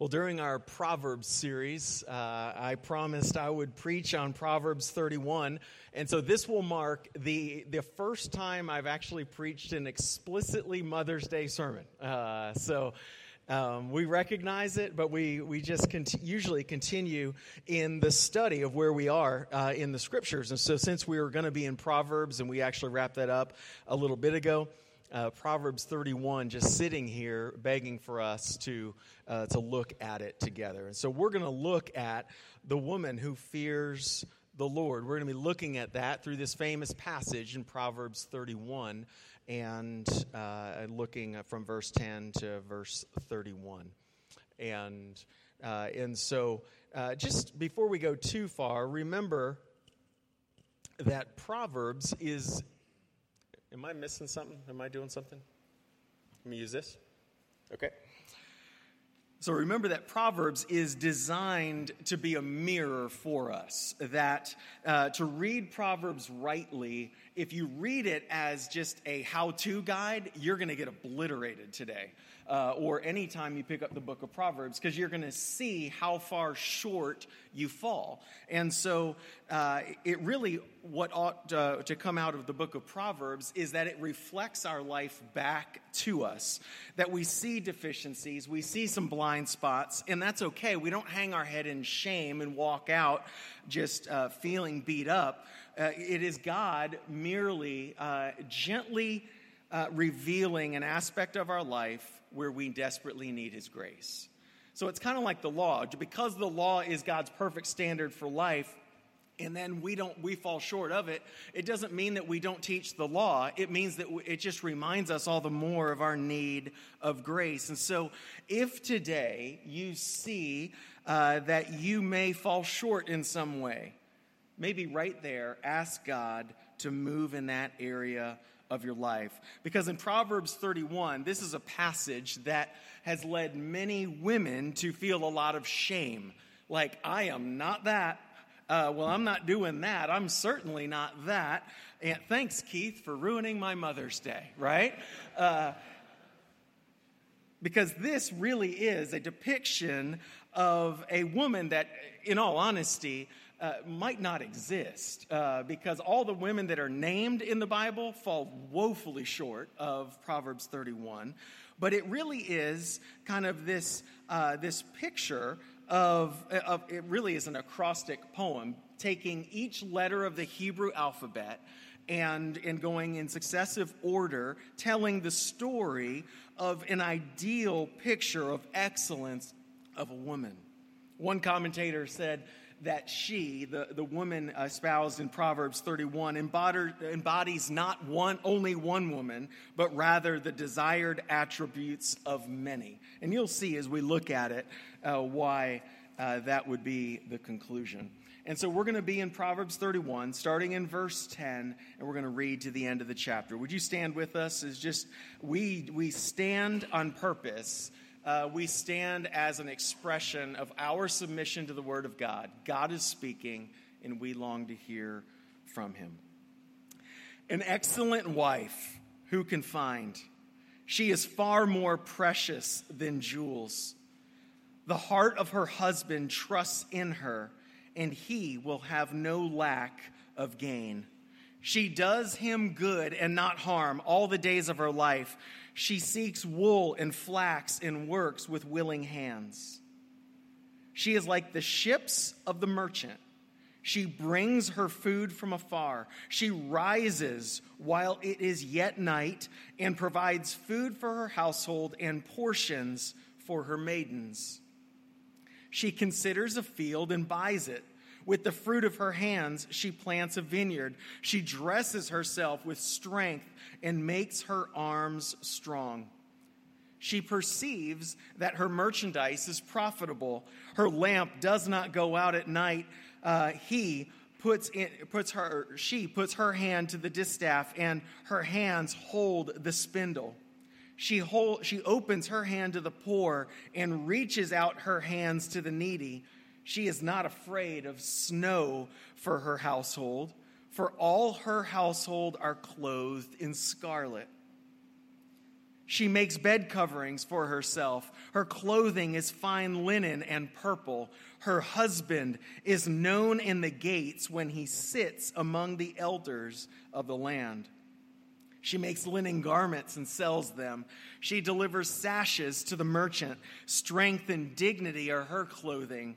Well, during our Proverbs series, uh, I promised I would preach on Proverbs 31. And so this will mark the, the first time I've actually preached an explicitly Mother's Day sermon. Uh, so um, we recognize it, but we, we just cont- usually continue in the study of where we are uh, in the scriptures. And so since we were going to be in Proverbs, and we actually wrapped that up a little bit ago, uh, Proverbs 31 just sitting here begging for us to, uh, to look at it together. And so we're going to look at the woman who fears the Lord. We're going to be looking at that through this famous passage in Proverbs 31 and uh, looking from verse 10 to verse 31. And, uh, and so uh, just before we go too far, remember that Proverbs is Am I missing something? Am I doing something? Let me use this. Okay. So remember that Proverbs is designed to be a mirror for us. That uh, to read Proverbs rightly, if you read it as just a how to guide, you're going to get obliterated today uh, or anytime you pick up the book of Proverbs, because you're going to see how far short you fall. And so, uh, it really, what ought uh, to come out of the book of Proverbs is that it reflects our life back to us. That we see deficiencies, we see some blind spots, and that's okay. We don't hang our head in shame and walk out just uh, feeling beat up. Uh, it is God merely uh, gently revealing an aspect of our life where we desperately need His grace. So it's kind of like the law. Because the law is God's perfect standard for life, and then we don't we fall short of it it doesn't mean that we don't teach the law it means that it just reminds us all the more of our need of grace and so if today you see uh, that you may fall short in some way maybe right there ask god to move in that area of your life. Because in Proverbs 31, this is a passage that has led many women to feel a lot of shame. Like, I am not that. Uh, well, I'm not doing that. I'm certainly not that. And thanks, Keith, for ruining my Mother's Day, right? Uh, because this really is a depiction of a woman that, in all honesty, uh, might not exist uh, because all the women that are named in the Bible fall woefully short of Proverbs 31. But it really is kind of this, uh, this picture of, of, it really is an acrostic poem, taking each letter of the Hebrew alphabet and, and going in successive order, telling the story of an ideal picture of excellence of a woman. One commentator said, that she, the, the woman espoused in Proverbs 31, embodies not one, only one woman, but rather the desired attributes of many. And you'll see as we look at it uh, why uh, that would be the conclusion. And so we're going to be in Proverbs 31, starting in verse 10, and we're going to read to the end of the chapter. Would you stand with us? Is just we we stand on purpose uh, we stand as an expression of our submission to the Word of God. God is speaking, and we long to hear from Him. An excellent wife who can find? She is far more precious than jewels. The heart of her husband trusts in her, and he will have no lack of gain. She does him good and not harm all the days of her life. She seeks wool and flax and works with willing hands. She is like the ships of the merchant. She brings her food from afar. She rises while it is yet night and provides food for her household and portions for her maidens. She considers a field and buys it. With the fruit of her hands, she plants a vineyard. She dresses herself with strength and makes her arms strong. She perceives that her merchandise is profitable. Her lamp does not go out at night. Uh, he puts, in, puts her, she puts her hand to the distaff, and her hands hold the spindle. She, hold, she opens her hand to the poor and reaches out her hands to the needy. She is not afraid of snow for her household for all her household are clothed in scarlet. She makes bed coverings for herself. Her clothing is fine linen and purple. Her husband is known in the gates when he sits among the elders of the land. She makes linen garments and sells them. She delivers sashes to the merchant. Strength and dignity are her clothing,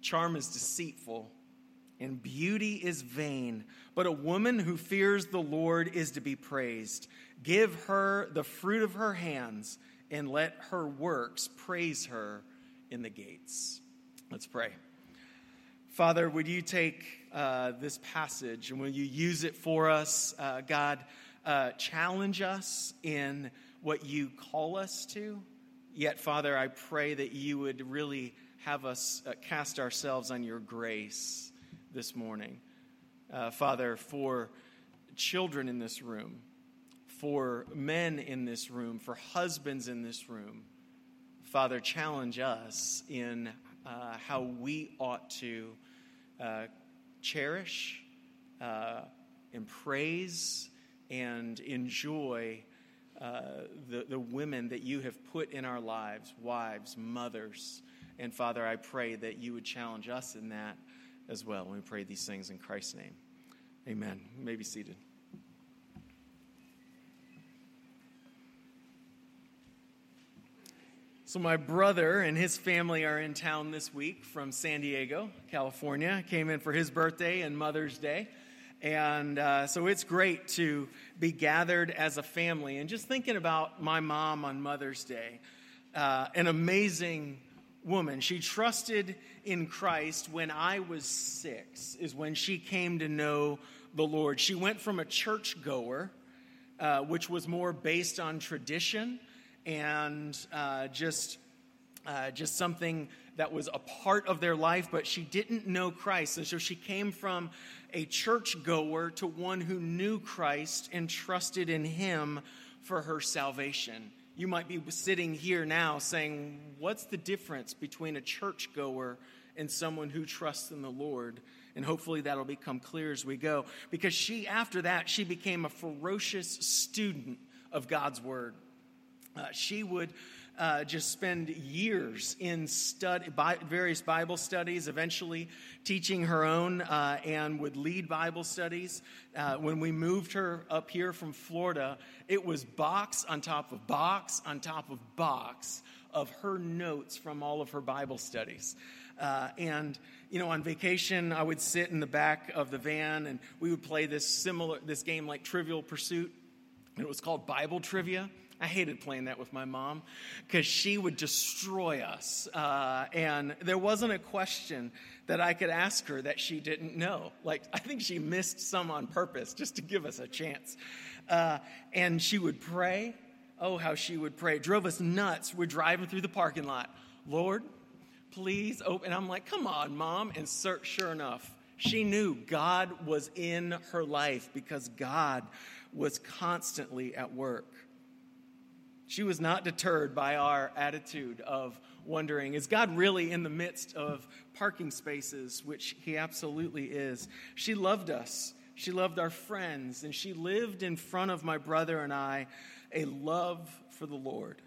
Charm is deceitful and beauty is vain, but a woman who fears the Lord is to be praised. Give her the fruit of her hands, and let her works praise her in the gates. Let's pray. Father, would you take uh, this passage and will you use it for us? Uh, God, uh, challenge us in what you call us to. Yet, Father, I pray that you would really have us uh, cast ourselves on your grace this morning. Uh, Father, for children in this room, for men in this room, for husbands in this room, Father, challenge us in uh, how we ought to uh, cherish uh, and praise and enjoy uh, the, the women that you have put in our lives, wives, mothers. And Father, I pray that you would challenge us in that as well. we pray these things in Christ's name. Amen. You may be seated. So, my brother and his family are in town this week from San Diego, California. Came in for his birthday and Mother's Day. And uh, so it's great to be gathered as a family. And just thinking about my mom on Mother's Day, uh, an amazing woman. She trusted in Christ when I was six, is when she came to know the Lord. She went from a church goer, uh, which was more based on tradition and uh, just, uh, just something that was a part of their life, but she didn't know Christ. And so she came from a church goer to one who knew Christ and trusted in him for her salvation. You might be sitting here now saying, What's the difference between a churchgoer and someone who trusts in the Lord? And hopefully that'll become clear as we go. Because she, after that, she became a ferocious student of God's Word. Uh, she would uh, just spend years in stud- by various Bible studies, eventually teaching her own, uh, and would lead Bible studies. Uh, when we moved her up here from Florida, it was box on top of box on top of box of her notes from all of her Bible studies. Uh, and you know, on vacation, I would sit in the back of the van, and we would play this similar this game like Trivial Pursuit. It was called Bible Trivia I hated playing that with my mom because she would destroy us. Uh, and there wasn't a question that I could ask her that she didn't know. Like, I think she missed some on purpose just to give us a chance. Uh, and she would pray. Oh, how she would pray. It drove us nuts. We're driving through the parking lot. Lord, please open. I'm like, come on, mom. And sure enough, she knew God was in her life because God was constantly at work. She was not deterred by our attitude of wondering, is God really in the midst of parking spaces, which He absolutely is? She loved us. She loved our friends, and she lived in front of my brother and I a love for the Lord.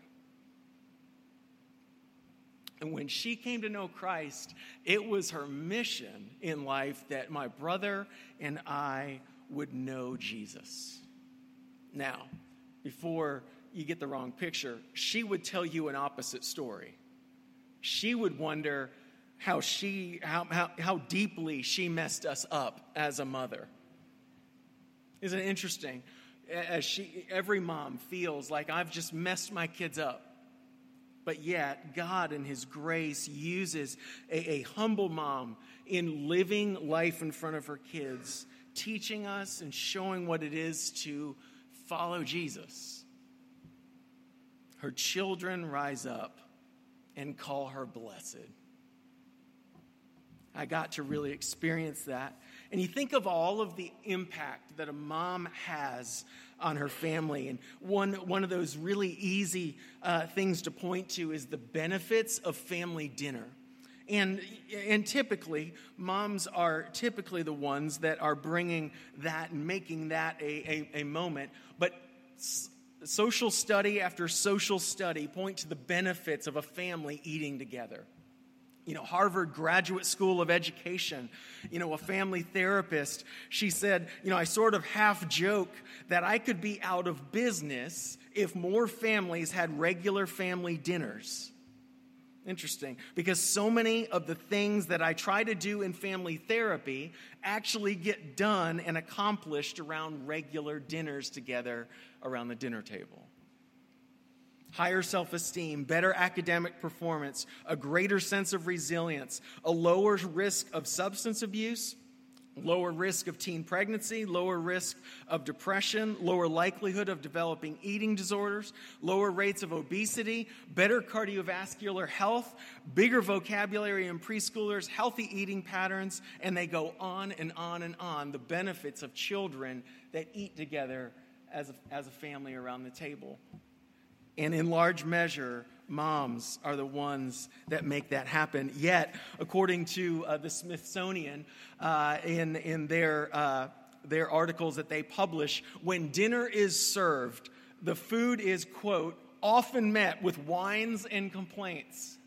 And when she came to know Christ, it was her mission in life that my brother and I would know Jesus. Now, before you get the wrong picture. She would tell you an opposite story. She would wonder how she how, how, how deeply she messed us up as a mother. Isn't it interesting? As she every mom feels like I've just messed my kids up. But yet, God, in His grace, uses a, a, humble mom in living life in front of her kids, teaching us and showing what it is to follow Jesus. Her children rise up and call her blessed. I got to really experience that. And you think of all of the impact that a mom has on her family. And one, one of those really easy uh, things to point to is the benefits of family dinner. And, and typically, moms are typically the ones that are bringing that and making that a, a, a moment. But social study after social study point to the benefits of a family eating together you know, Harvard Graduate School of Education, you know, a family therapist, she said, you know, I sort of half joke that I could be out of business if more families had regular family dinners. Interesting, because so many of the things that I try to do in family therapy actually get done and accomplished around regular dinners together around the dinner table. Higher self esteem, better academic performance, a greater sense of resilience, a lower risk of substance abuse, lower risk of teen pregnancy, lower risk of depression, lower likelihood of developing eating disorders, lower rates of obesity, better cardiovascular health, bigger vocabulary in preschoolers, healthy eating patterns, and they go on and on and on. The benefits of children that eat together as a, as a family around the table. And in large measure, moms are the ones that make that happen. Yet, according to uh, the Smithsonian, uh, in, in their, uh, their articles that they publish, when dinner is served, the food is, quote, often met with whines and complaints.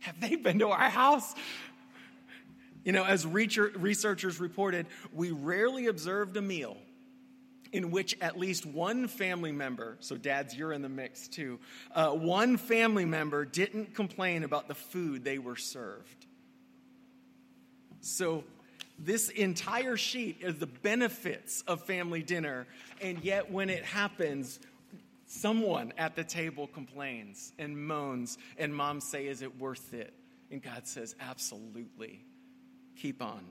Have they been to our house? You know, as researchers reported, we rarely observed a meal in which at least one family member, so dads, you're in the mix too, uh, one family member didn't complain about the food they were served. So, this entire sheet is the benefits of family dinner, and yet when it happens, someone at the table complains and moans, and moms say, Is it worth it? And God says, Absolutely. Keep on.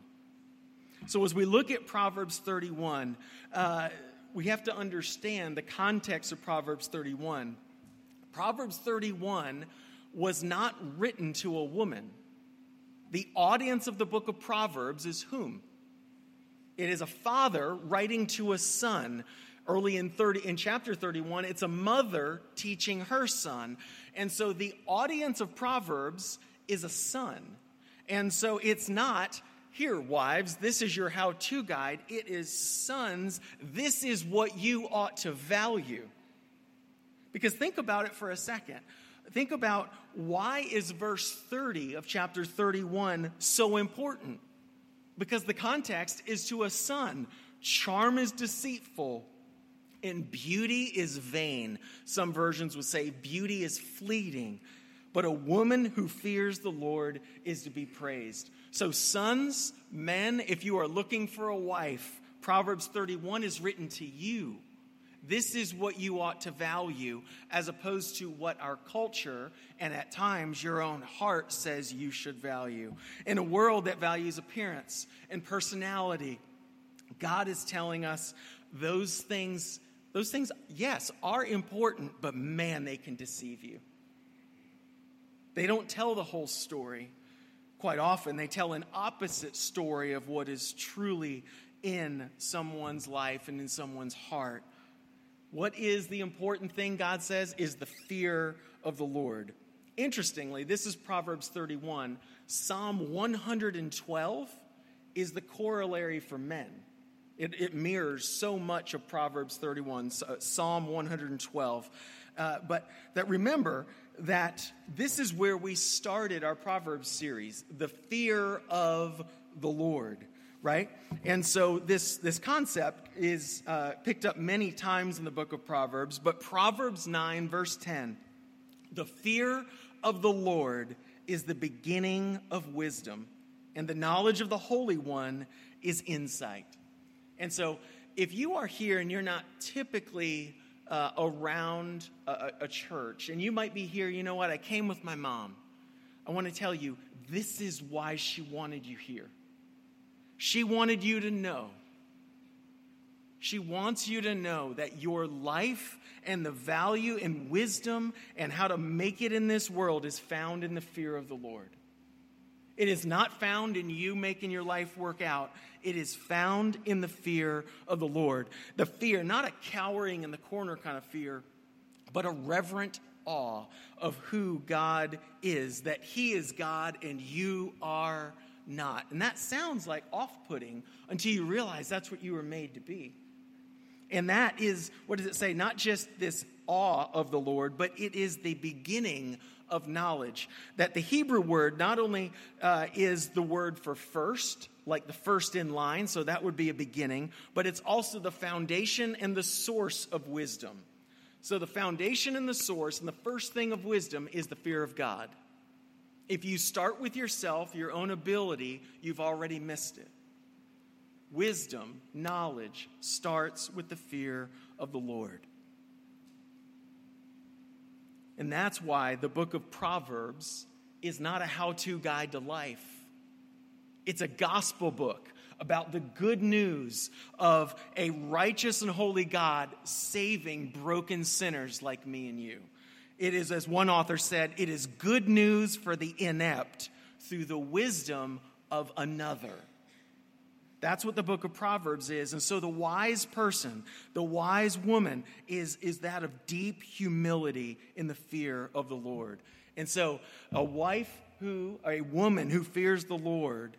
So, as we look at Proverbs 31, uh, we have to understand the context of Proverbs 31. Proverbs 31 was not written to a woman. The audience of the book of Proverbs is whom? It is a father writing to a son. Early in 30 in chapter 31, it's a mother teaching her son. And so the audience of Proverbs is a son. And so it's not here, wives, this is your how to guide. It is sons, this is what you ought to value. Because think about it for a second. Think about why is verse 30 of chapter 31 so important? Because the context is to a son. Charm is deceitful and beauty is vain. Some versions would say beauty is fleeting. But a woman who fears the Lord is to be praised. So, sons, men, if you are looking for a wife, Proverbs 31 is written to you. This is what you ought to value, as opposed to what our culture and at times your own heart says you should value. In a world that values appearance and personality, God is telling us those things, those things, yes, are important, but man, they can deceive you. They don't tell the whole story quite often they tell an opposite story of what is truly in someone's life and in someone's heart. What is the important thing, God says, is the fear of the Lord. Interestingly, this is Proverbs 31. Psalm 112 is the corollary for men. It, it mirrors so much of Proverbs 31, uh, Psalm 112. Uh, but that remember, that this is where we started our Proverbs series the fear of the Lord, right? And so this, this concept is uh, picked up many times in the book of Proverbs, but Proverbs 9, verse 10 the fear of the Lord is the beginning of wisdom, and the knowledge of the Holy One is insight. And so if you are here and you're not typically uh, around a, a church, and you might be here, you know what, I came with my mom. I want to tell you, this is why she wanted you here. She wanted you to know. She wants you to know that your life and the value and wisdom and how to make it in this world is found in the fear of the Lord. It is not found in you making your life work out. It is found in the fear of the Lord. The fear, not a cowering in the corner kind of fear, but a reverent awe of who God is, that He is God and you are not. And that sounds like off putting until you realize that's what you were made to be. And that is, what does it say? Not just this awe of the Lord, but it is the beginning of knowledge. That the Hebrew word not only uh, is the word for first, like the first in line, so that would be a beginning, but it's also the foundation and the source of wisdom. So the foundation and the source and the first thing of wisdom is the fear of God. If you start with yourself, your own ability, you've already missed it. Wisdom, knowledge starts with the fear of the Lord. And that's why the book of Proverbs is not a how to guide to life. It's a gospel book about the good news of a righteous and holy God saving broken sinners like me and you. It is, as one author said, it is good news for the inept through the wisdom of another. That's what the book of Proverbs is. And so the wise person, the wise woman, is, is that of deep humility in the fear of the Lord. And so a wife who, a woman who fears the Lord,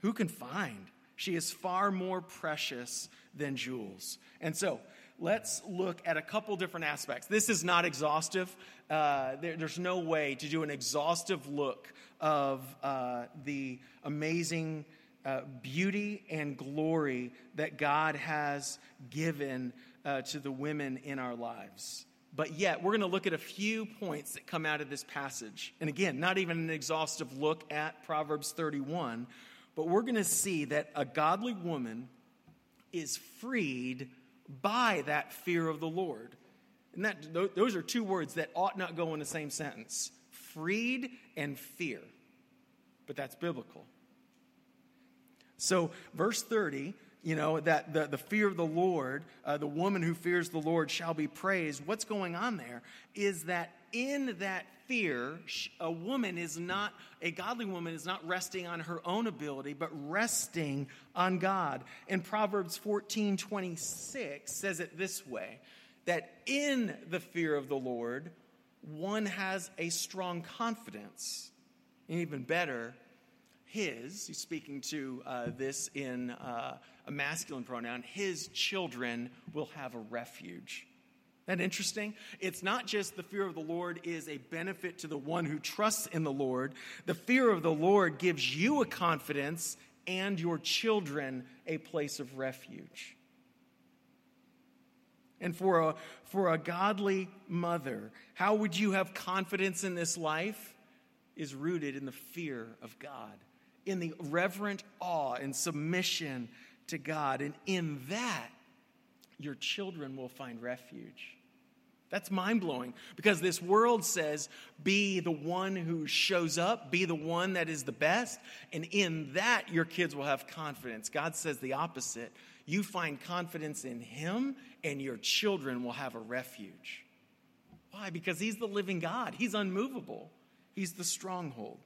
who can find? She is far more precious than jewels. And so let's look at a couple different aspects. This is not exhaustive. Uh, there, there's no way to do an exhaustive look of uh, the amazing uh, beauty and glory that God has given uh, to the women in our lives. But yet, we're going to look at a few points that come out of this passage. And again, not even an exhaustive look at Proverbs 31, but we're going to see that a godly woman is freed by that fear of the Lord. And that, those are two words that ought not go in the same sentence freed and fear. But that's biblical. So, verse 30, you know, that the, the fear of the Lord, uh, the woman who fears the Lord shall be praised. What's going on there is that in that fear, a woman is not, a godly woman is not resting on her own ability, but resting on God. And Proverbs 14 26 says it this way that in the fear of the Lord, one has a strong confidence. And even better, his, he's speaking to uh, this in uh, a masculine pronoun, his children will have a refuge. That interesting? It's not just the fear of the Lord is a benefit to the one who trusts in the Lord. The fear of the Lord gives you a confidence and your children a place of refuge. And for a, for a godly mother, how would you have confidence in this life? Is rooted in the fear of God in the reverent awe and submission to God. And in that, your children will find refuge. That's mind blowing because this world says, be the one who shows up, be the one that is the best. And in that, your kids will have confidence. God says the opposite. You find confidence in Him, and your children will have a refuge. Why? Because He's the living God, He's unmovable, He's the stronghold.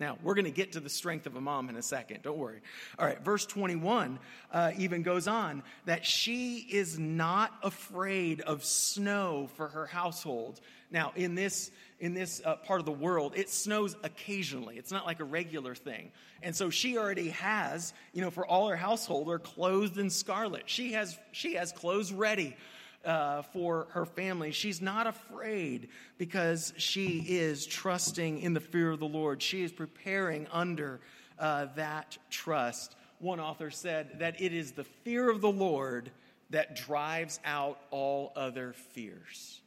Now, we're going to get to the strength of a mom in a second. Don't worry. All right, verse 21 uh, even goes on that she is not afraid of snow for her household. Now, in this, in this uh, part of the world, it snows occasionally. It's not like a regular thing. And so she already has, you know, for all her household, are clothed in scarlet. She has, she has clothes ready uh, for her family. She's not afraid because she is trusting in the fear of the Lord. She is preparing under uh, that trust. One author said that it is the fear of the Lord that drives out all other fears.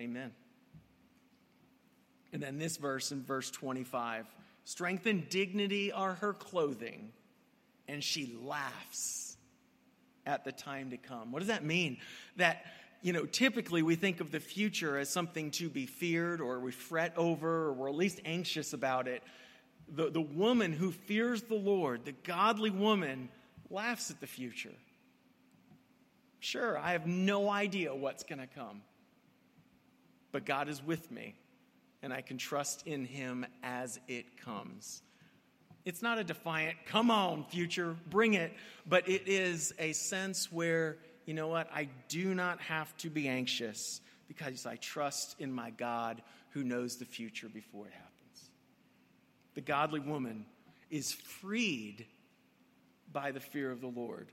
Amen. And then this verse in verse 25 strength and dignity are her clothing, and she laughs at the time to come. What does that mean? That, you know, typically we think of the future as something to be feared or we fret over or we're at least anxious about it. the, the woman who fears the Lord, the godly woman, laughs at the future. Sure, I have no idea what's going to come, but God is with me, and I can trust in Him as it comes. It's not a defiant, come on, future, bring it, but it is a sense where, you know what, I do not have to be anxious because I trust in my God who knows the future before it happens. The godly woman is freed by the fear of the Lord.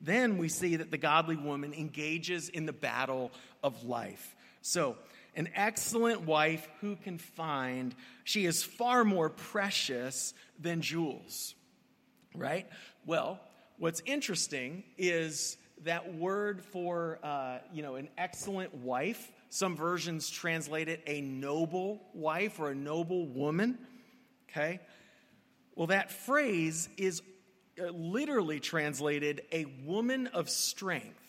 Then we see that the godly woman engages in the battle of life. So, an excellent wife who can find, she is far more precious than jewels, right? Well, what's interesting is that word for, uh, you know, an excellent wife. Some versions translate it a noble wife or a noble woman. Okay? Well, that phrase is uh, literally translated a woman of strength.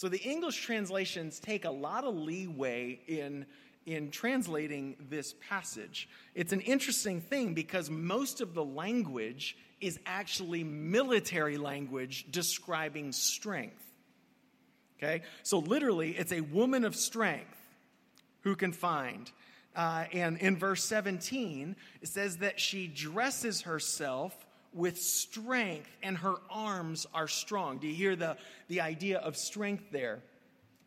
So the English translations take a lot of leeway in, in translating this passage. It's an interesting thing because most of the language is actually military language describing strength. Okay? So literally, it's a woman of strength who can find. Uh, and in verse 17, it says that she dresses herself with strength and her arms are strong. Do you hear the, the idea of strength there?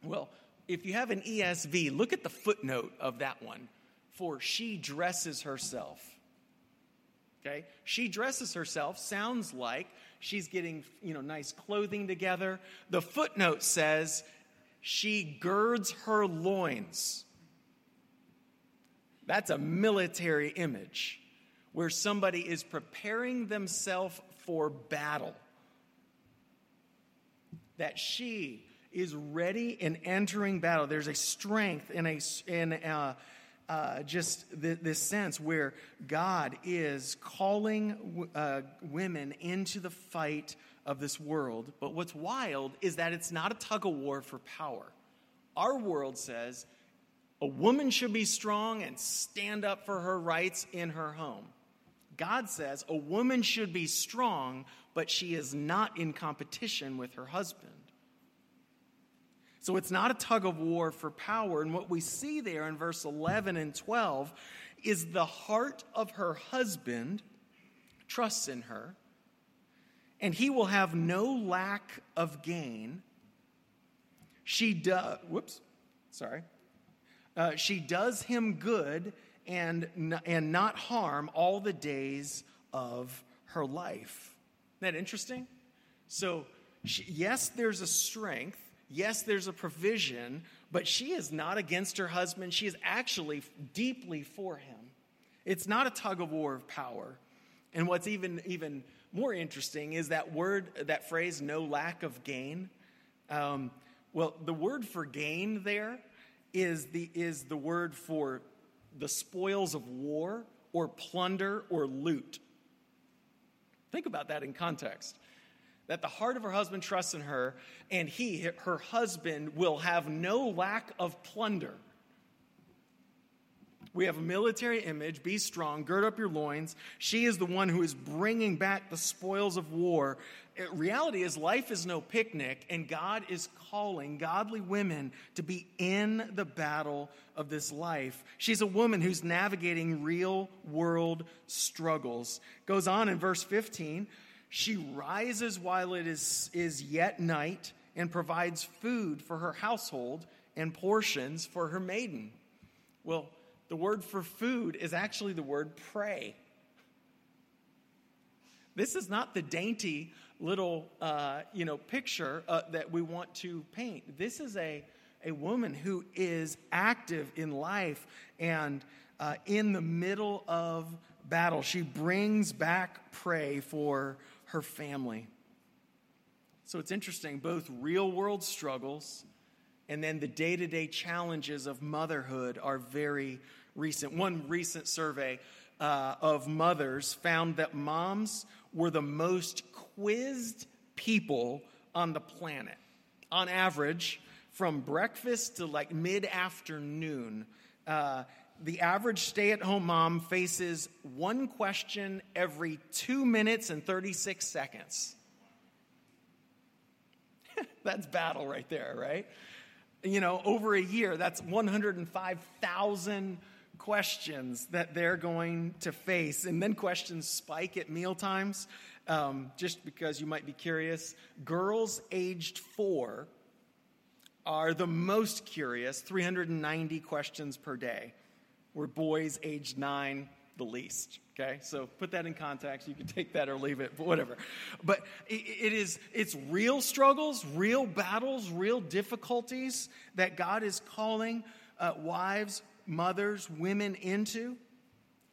Well, if you have an ESV, look at the footnote of that one. For she dresses herself. Okay? She dresses herself sounds like she's getting, you know, nice clothing together. The footnote says she girds her loins. That's a military image where somebody is preparing themselves for battle. That she is ready in entering battle. There's a strength in a in a, uh, just th- this sense where God is calling uh, women into the fight of this world. But what's wild is that it's not a tug of war for power. Our world says a woman should be strong and stand up for her rights in her home. God says a woman should be strong, but she is not in competition with her husband. So it's not a tug of war for power. And what we see there in verse 11 and 12 is the heart of her husband trusts in her, and he will have no lack of gain. She does, whoops, sorry. Uh, she does him good and, and not harm all the days of her life. Isn't that interesting? So, she, yes, there's a strength. Yes, there's a provision, but she is not against her husband. She is actually deeply for him. It's not a tug of war of power. And what's even, even more interesting is that word, that phrase, no lack of gain. Um, well, the word for gain there is the, is the word for the spoils of war or plunder or loot. Think about that in context. That the heart of her husband trusts in her, and he, her husband, will have no lack of plunder. We have a military image be strong, gird up your loins. She is the one who is bringing back the spoils of war reality is life is no picnic, and God is calling godly women to be in the battle of this life. She's a woman who's navigating real world struggles. Goes on in verse 15 she rises while it is, is yet night and provides food for her household and portions for her maiden. Well, the word for food is actually the word prey. This is not the dainty little uh, you know picture uh, that we want to paint. This is a a woman who is active in life and uh, in the middle of battle. She brings back prey for her family. So it's interesting, both real world struggles and then the day to day challenges of motherhood are very recent. One recent survey uh, of mothers found that moms were the most quizzed people on the planet. On average, from breakfast to like mid afternoon, uh, the average stay at home mom faces one question every two minutes and 36 seconds. that's battle right there, right? You know, over a year, that's 105,000 questions that they're going to face. And then questions spike at meal times. Um, just because you might be curious, girls aged four are the most curious, 390 questions per day, where boys aged nine, the least. Okay, so put that in context. You can take that or leave it, but whatever. But it is, it's real struggles, real battles, real difficulties that God is calling uh, wives, mothers, women into.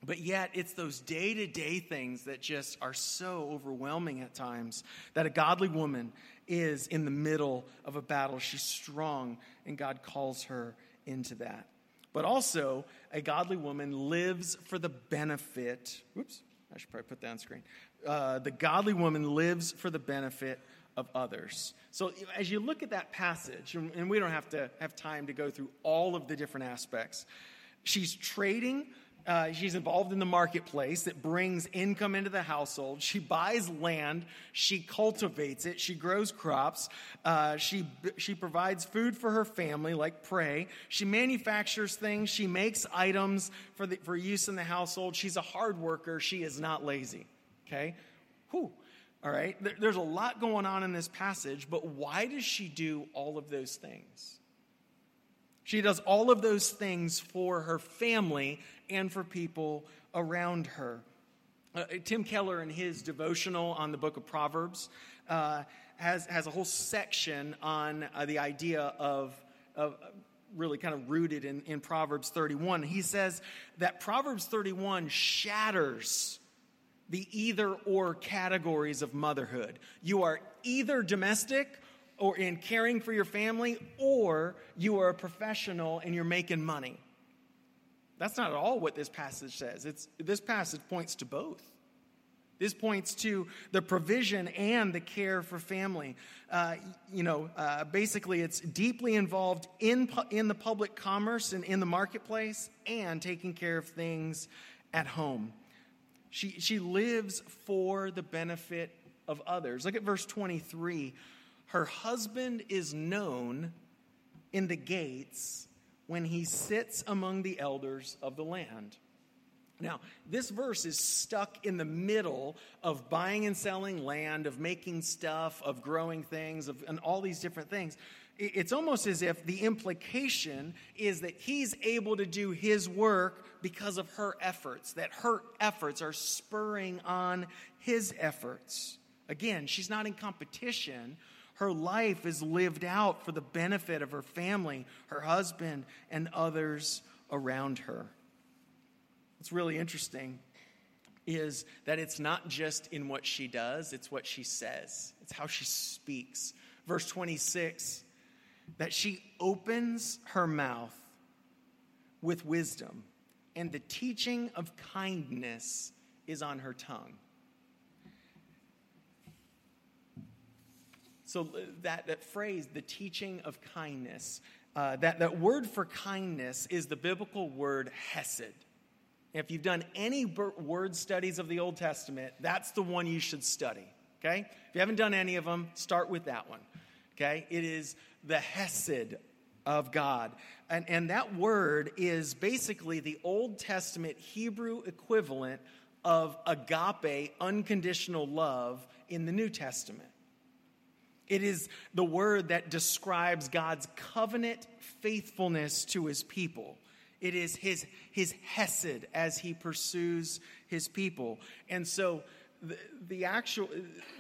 But yet, it's those day to day things that just are so overwhelming at times that a godly woman is in the middle of a battle. She's strong, and God calls her into that. But also, a godly woman lives for the benefit. Whoops, I should probably put that on screen. Uh, the godly woman lives for the benefit of others. So, as you look at that passage, and we don't have to have time to go through all of the different aspects, she's trading uh, she's involved in the marketplace that brings income into the household. She buys land, she cultivates it, she grows crops, uh, she, she provides food for her family, like prey. She manufactures things, she makes items for, the, for use in the household. She's a hard worker, she is not lazy. Okay? Whew. All right? There's a lot going on in this passage, but why does she do all of those things? She does all of those things for her family and for people around her. Uh, Tim Keller, in his devotional on the book of Proverbs, uh, has, has a whole section on uh, the idea of, of really kind of rooted in, in Proverbs 31. He says that Proverbs 31 shatters the either or categories of motherhood. You are either domestic or in caring for your family, or you are a professional and you're making money. That's not at all what this passage says. It's, this passage points to both. This points to the provision and the care for family. Uh, you know, uh, basically, it's deeply involved in, in the public commerce and in the marketplace and taking care of things at home. She, she lives for the benefit of others. Look at verse 23 her husband is known in the gates when he sits among the elders of the land. Now, this verse is stuck in the middle of buying and selling land, of making stuff, of growing things, of, and all these different things. It's almost as if the implication is that he's able to do his work because of her efforts, that her efforts are spurring on his efforts. Again, she's not in competition her life is lived out for the benefit of her family, her husband, and others around her. What's really interesting is that it's not just in what she does, it's what she says, it's how she speaks. Verse 26 that she opens her mouth with wisdom, and the teaching of kindness is on her tongue. So uh, that, that phrase, the teaching of kindness, uh, that, that word for kindness is the biblical word hesed. If you've done any word studies of the Old Testament, that's the one you should study. Okay? If you haven't done any of them, start with that one. Okay? It is the hesed of God. And, and that word is basically the Old Testament Hebrew equivalent of agape, unconditional love, in the New Testament. It is the word that describes God's covenant faithfulness to his people. It is his, his hesed as he pursues his people. And so, the, the actual,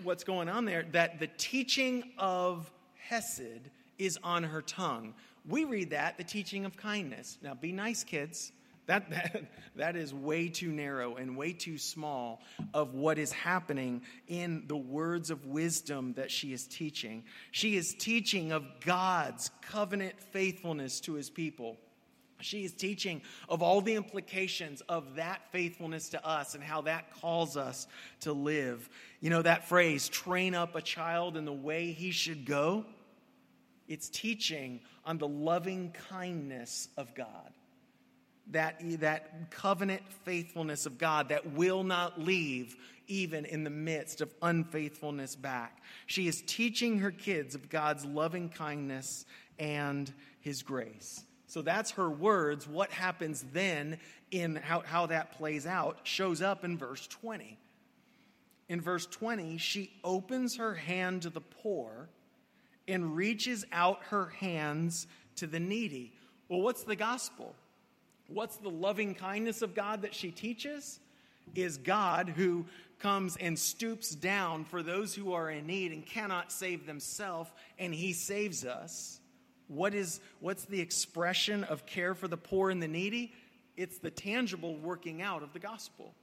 what's going on there, that the teaching of hesed is on her tongue. We read that, the teaching of kindness. Now, be nice, kids. That, that, that is way too narrow and way too small of what is happening in the words of wisdom that she is teaching. She is teaching of God's covenant faithfulness to his people. She is teaching of all the implications of that faithfulness to us and how that calls us to live. You know, that phrase, train up a child in the way he should go, it's teaching on the loving kindness of God that, that covenant faithfulness of God that will not leave even in the midst of unfaithfulness back. She is teaching her kids of God's loving kindness and his grace. So that's her words. What happens then in how, how that plays out shows up in verse 20. In verse 20, she opens her hand to the poor and reaches out her hands to the needy. Well, what's the gospel? What's the loving kindness of God that she teaches? Is God who comes and stoops down for those who are in need and cannot save themselves, and he saves us. What is what's the expression of care for the poor and the needy? It's the tangible working out of the gospel.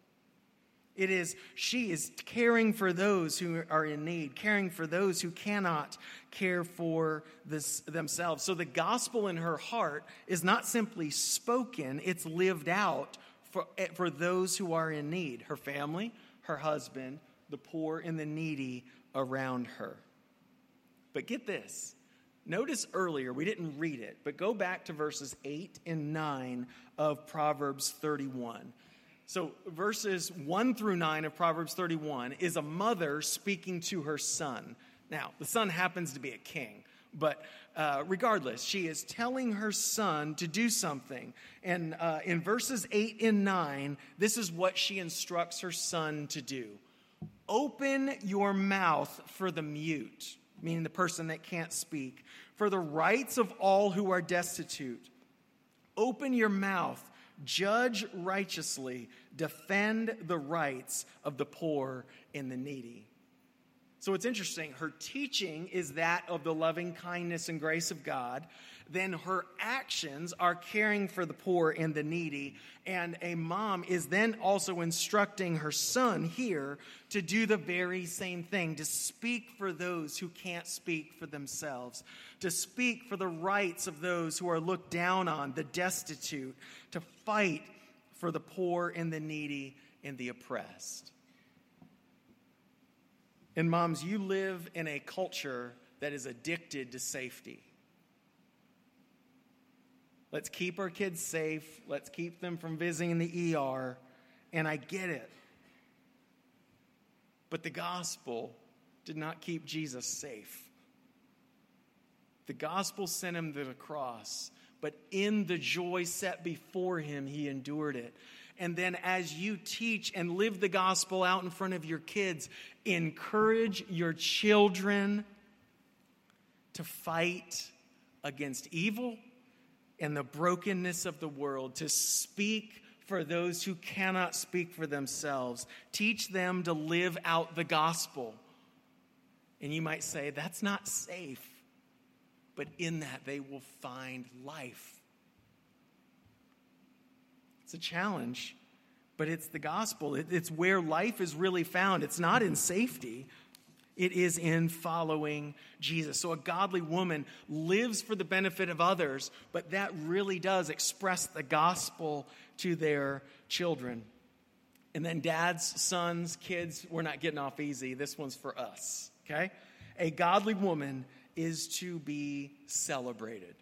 It is, she is caring for those who are in need, caring for those who cannot care for this, themselves. So the gospel in her heart is not simply spoken, it's lived out for, eh, for those who are in need her family, her husband, the poor, and the needy around her. But get this. Notice earlier, we didn't read it, but go back to verses 8 and 9 of Proverbs 31. So, verses 1 through 9 of Proverbs 31 is a mother speaking to her son. Now, the son happens to be a king, but uh, regardless, she is telling her son to do something. And uh, in verses 8 and 9, this is what she instructs her son to do Open your mouth for the mute, meaning the person that can't speak, for the rights of all who are destitute. Open your mouth judge righteously, defend the rights of the poor and the needy. So it's interesting. Her teaching is that of the loving kindness and grace of God. Then her actions are caring for the poor and the needy. And a mom is then also instructing her son here to do the very same thing to speak for those who can't speak for themselves, to speak for the rights of those who are looked down on, the destitute, to fight for the poor and the needy and the oppressed. And moms, you live in a culture that is addicted to safety. Let's keep our kids safe. Let's keep them from visiting the ER. And I get it. But the gospel did not keep Jesus safe. The gospel sent him to the cross, but in the joy set before him, he endured it. And then, as you teach and live the gospel out in front of your kids, encourage your children to fight against evil and the brokenness of the world, to speak for those who cannot speak for themselves. Teach them to live out the gospel. And you might say, that's not safe but in that they will find life. It's a challenge, but it's the gospel. It's where life is really found. It's not in safety, it is in following Jesus. So a godly woman lives for the benefit of others, but that really does express the gospel to their children. And then dads, sons, kids, we're not getting off easy. This one's for us, okay? A godly woman is to be celebrated.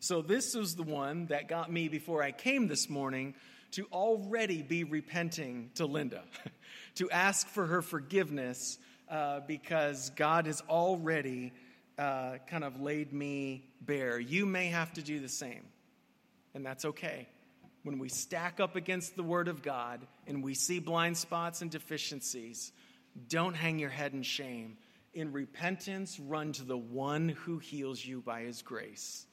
So, this was the one that got me before I came this morning to already be repenting to Linda, to ask for her forgiveness uh, because God has already uh, kind of laid me bare. You may have to do the same, and that's okay. When we stack up against the Word of God and we see blind spots and deficiencies, don't hang your head in shame in repentance, run to the one who heals you by his grace.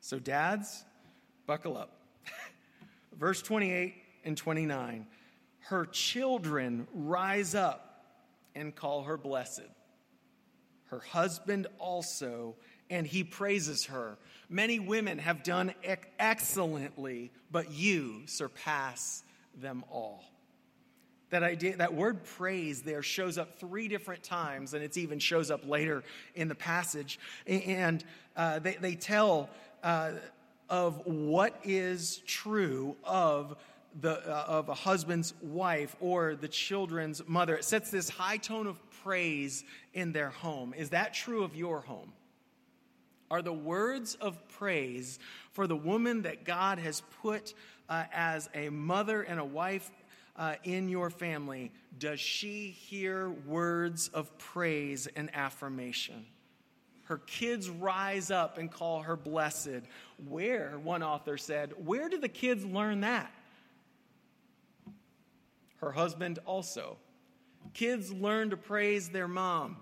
So, dads, buckle up. Verse 28 and 29 Her children rise up and call her blessed. Her husband also, and he praises her. Many women have done excellently, but you surpass them all that idea that word praise there shows up three different times and it even shows up later in the passage and uh, they, they tell uh, of what is true of the uh, of a husband's wife or the children's mother it sets this high tone of praise in their home is that true of your home are the words of praise for the woman that God has put uh, as a mother and a wife uh, in your family. Does she hear words of praise and affirmation? Her kids rise up and call her blessed. Where, one author said, where do the kids learn that? Her husband also. Kids learn to praise their mom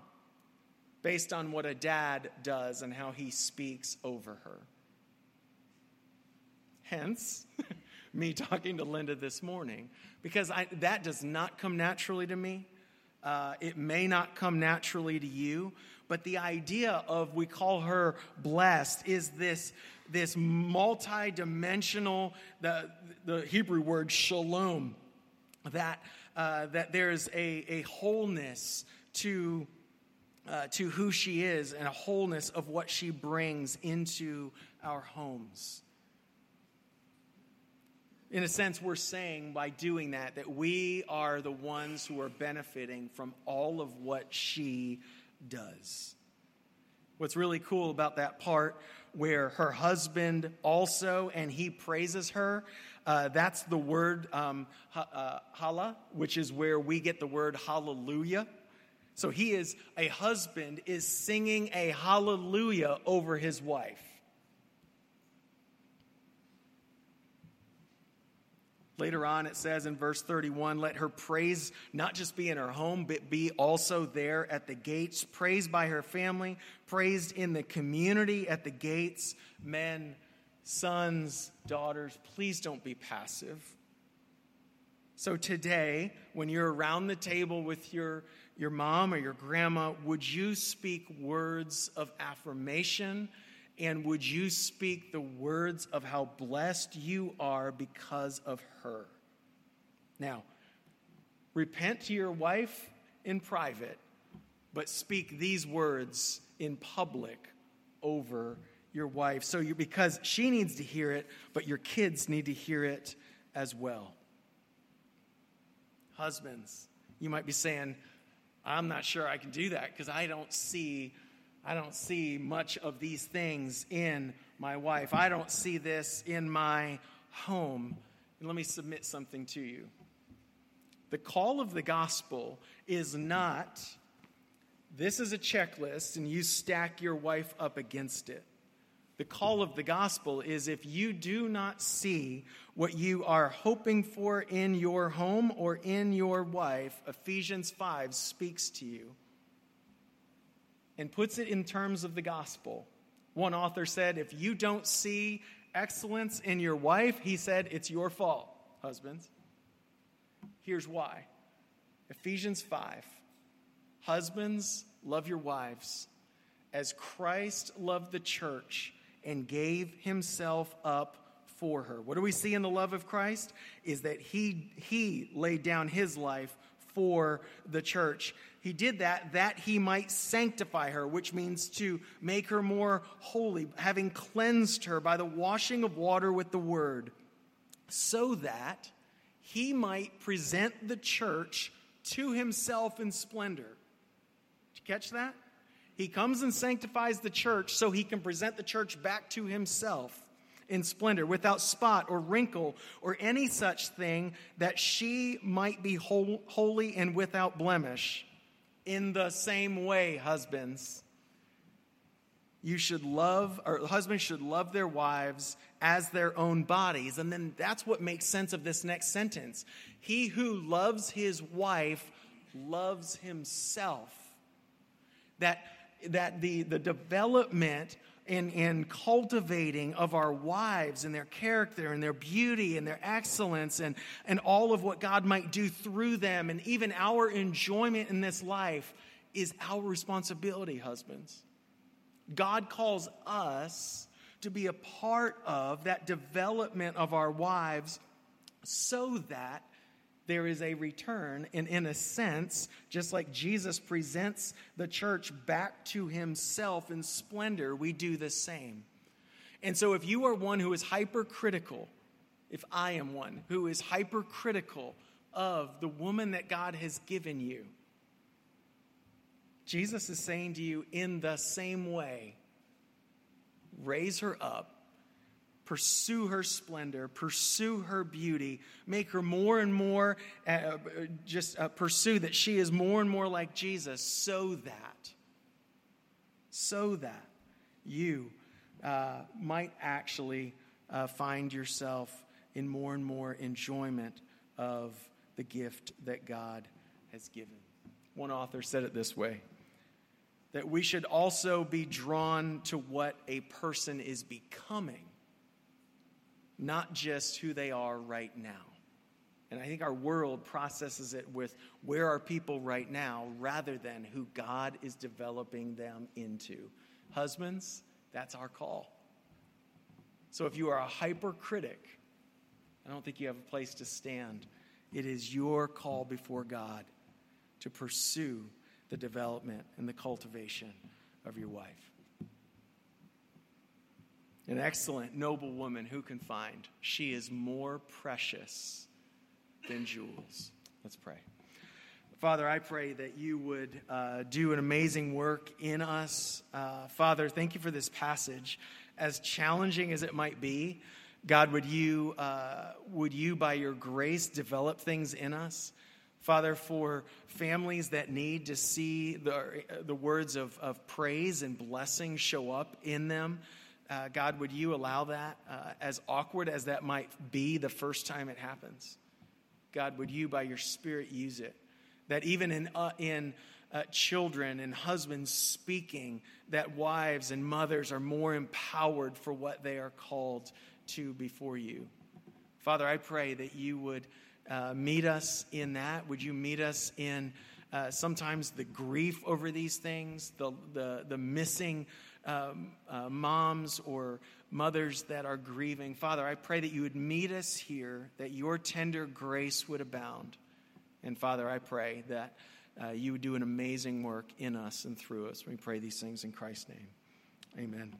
based on what a dad does and how he speaks over her. Hence, me talking to Linda this morning, because I, that does not come naturally to me. Uh, it may not come naturally to you, but the idea of we call her blessed is this, this multi-dimensional, the, the Hebrew word shalom, that, uh, that there's a, a wholeness to, uh, to who she is and a wholeness of what she brings into our homes. In a sense, we're saying by doing that that we are the ones who are benefiting from all of what she does. What's really cool about that part where her husband also and he praises her, uh, that's the word um, ha, uh, hala, which is where we get the word hallelujah. So he is a husband is singing a hallelujah over his wife. Later on, it says in verse 31 let her praise not just be in her home, but be also there at the gates, praised by her family, praised in the community at the gates. Men, sons, daughters, please don't be passive. So today, when you're around the table with your, your mom or your grandma, would you speak words of affirmation and would you speak the words of how blessed you are because of her? Now, repent to your wife in private, but speak these words in public over your wife. So you because she needs to hear it, but your kids need to hear it as well. Husbands, you might be saying, I'm not sure I can do that because I don't see I don't see much of these things in my wife. I don't see this in my home. And let me submit something to you. The call of the gospel is not this is a checklist and you stack your wife up against it. The call of the gospel is if you do not see what you are hoping for in your home or in your wife, Ephesians 5 speaks to you and puts it in terms of the gospel. One author said, If you don't see excellence in your wife, he said, it's your fault, husbands. Here's why Ephesians 5 Husbands, love your wives as Christ loved the church and gave himself up for her. What do we see in the love of Christ? Is that he, he laid down his life for the church. He did that that he might sanctify her, which means to make her more holy, having cleansed her by the washing of water with the word, so that he might present the church to himself in splendor. Did you catch that? He comes and sanctifies the church so he can present the church back to himself in splendor, without spot or wrinkle or any such thing, that she might be holy and without blemish. In the same way, husbands, you should love, or husbands should love their wives as their own bodies. And then that's what makes sense of this next sentence. He who loves his wife loves himself. That, that the, the development in, in cultivating of our wives and their character and their beauty and their excellence and, and all of what God might do through them and even our enjoyment in this life is our responsibility, husbands. God calls us to be a part of that development of our wives so that there is a return. And in a sense, just like Jesus presents the church back to himself in splendor, we do the same. And so, if you are one who is hypercritical, if I am one who is hypercritical of the woman that God has given you, Jesus is saying to you, in the same way, raise her up, pursue her splendor, pursue her beauty, make her more and more, uh, just uh, pursue that she is more and more like Jesus, so that, so that you uh, might actually uh, find yourself in more and more enjoyment of the gift that God has given. One author said it this way that we should also be drawn to what a person is becoming, not just who they are right now. And I think our world processes it with where are people right now rather than who God is developing them into. Husbands, that's our call. So if you are a hypercritic, I don't think you have a place to stand. It is your call before God to pursue the development and the cultivation of your wife. An excellent, noble woman who can find. She is more precious than jewels. Let's pray. Father, I pray that you would uh, do an amazing work in us. Uh, Father, thank you for this passage. As challenging as it might be, God, would you, uh, would you, by your grace, develop things in us? Father, for families that need to see the, the words of, of praise and blessing show up in them, uh, God, would you allow that, uh, as awkward as that might be the first time it happens? God, would you, by your Spirit, use it? That even in, uh, in uh, children and husbands speaking, that wives and mothers are more empowered for what they are called to before you. Father, I pray that you would uh, meet us in that. Would you meet us in uh, sometimes the grief over these things, the, the, the missing um, uh, moms or mothers that are grieving? Father, I pray that you would meet us here, that your tender grace would abound. And Father, I pray that uh, you would do an amazing work in us and through us. We pray these things in Christ's name. Amen.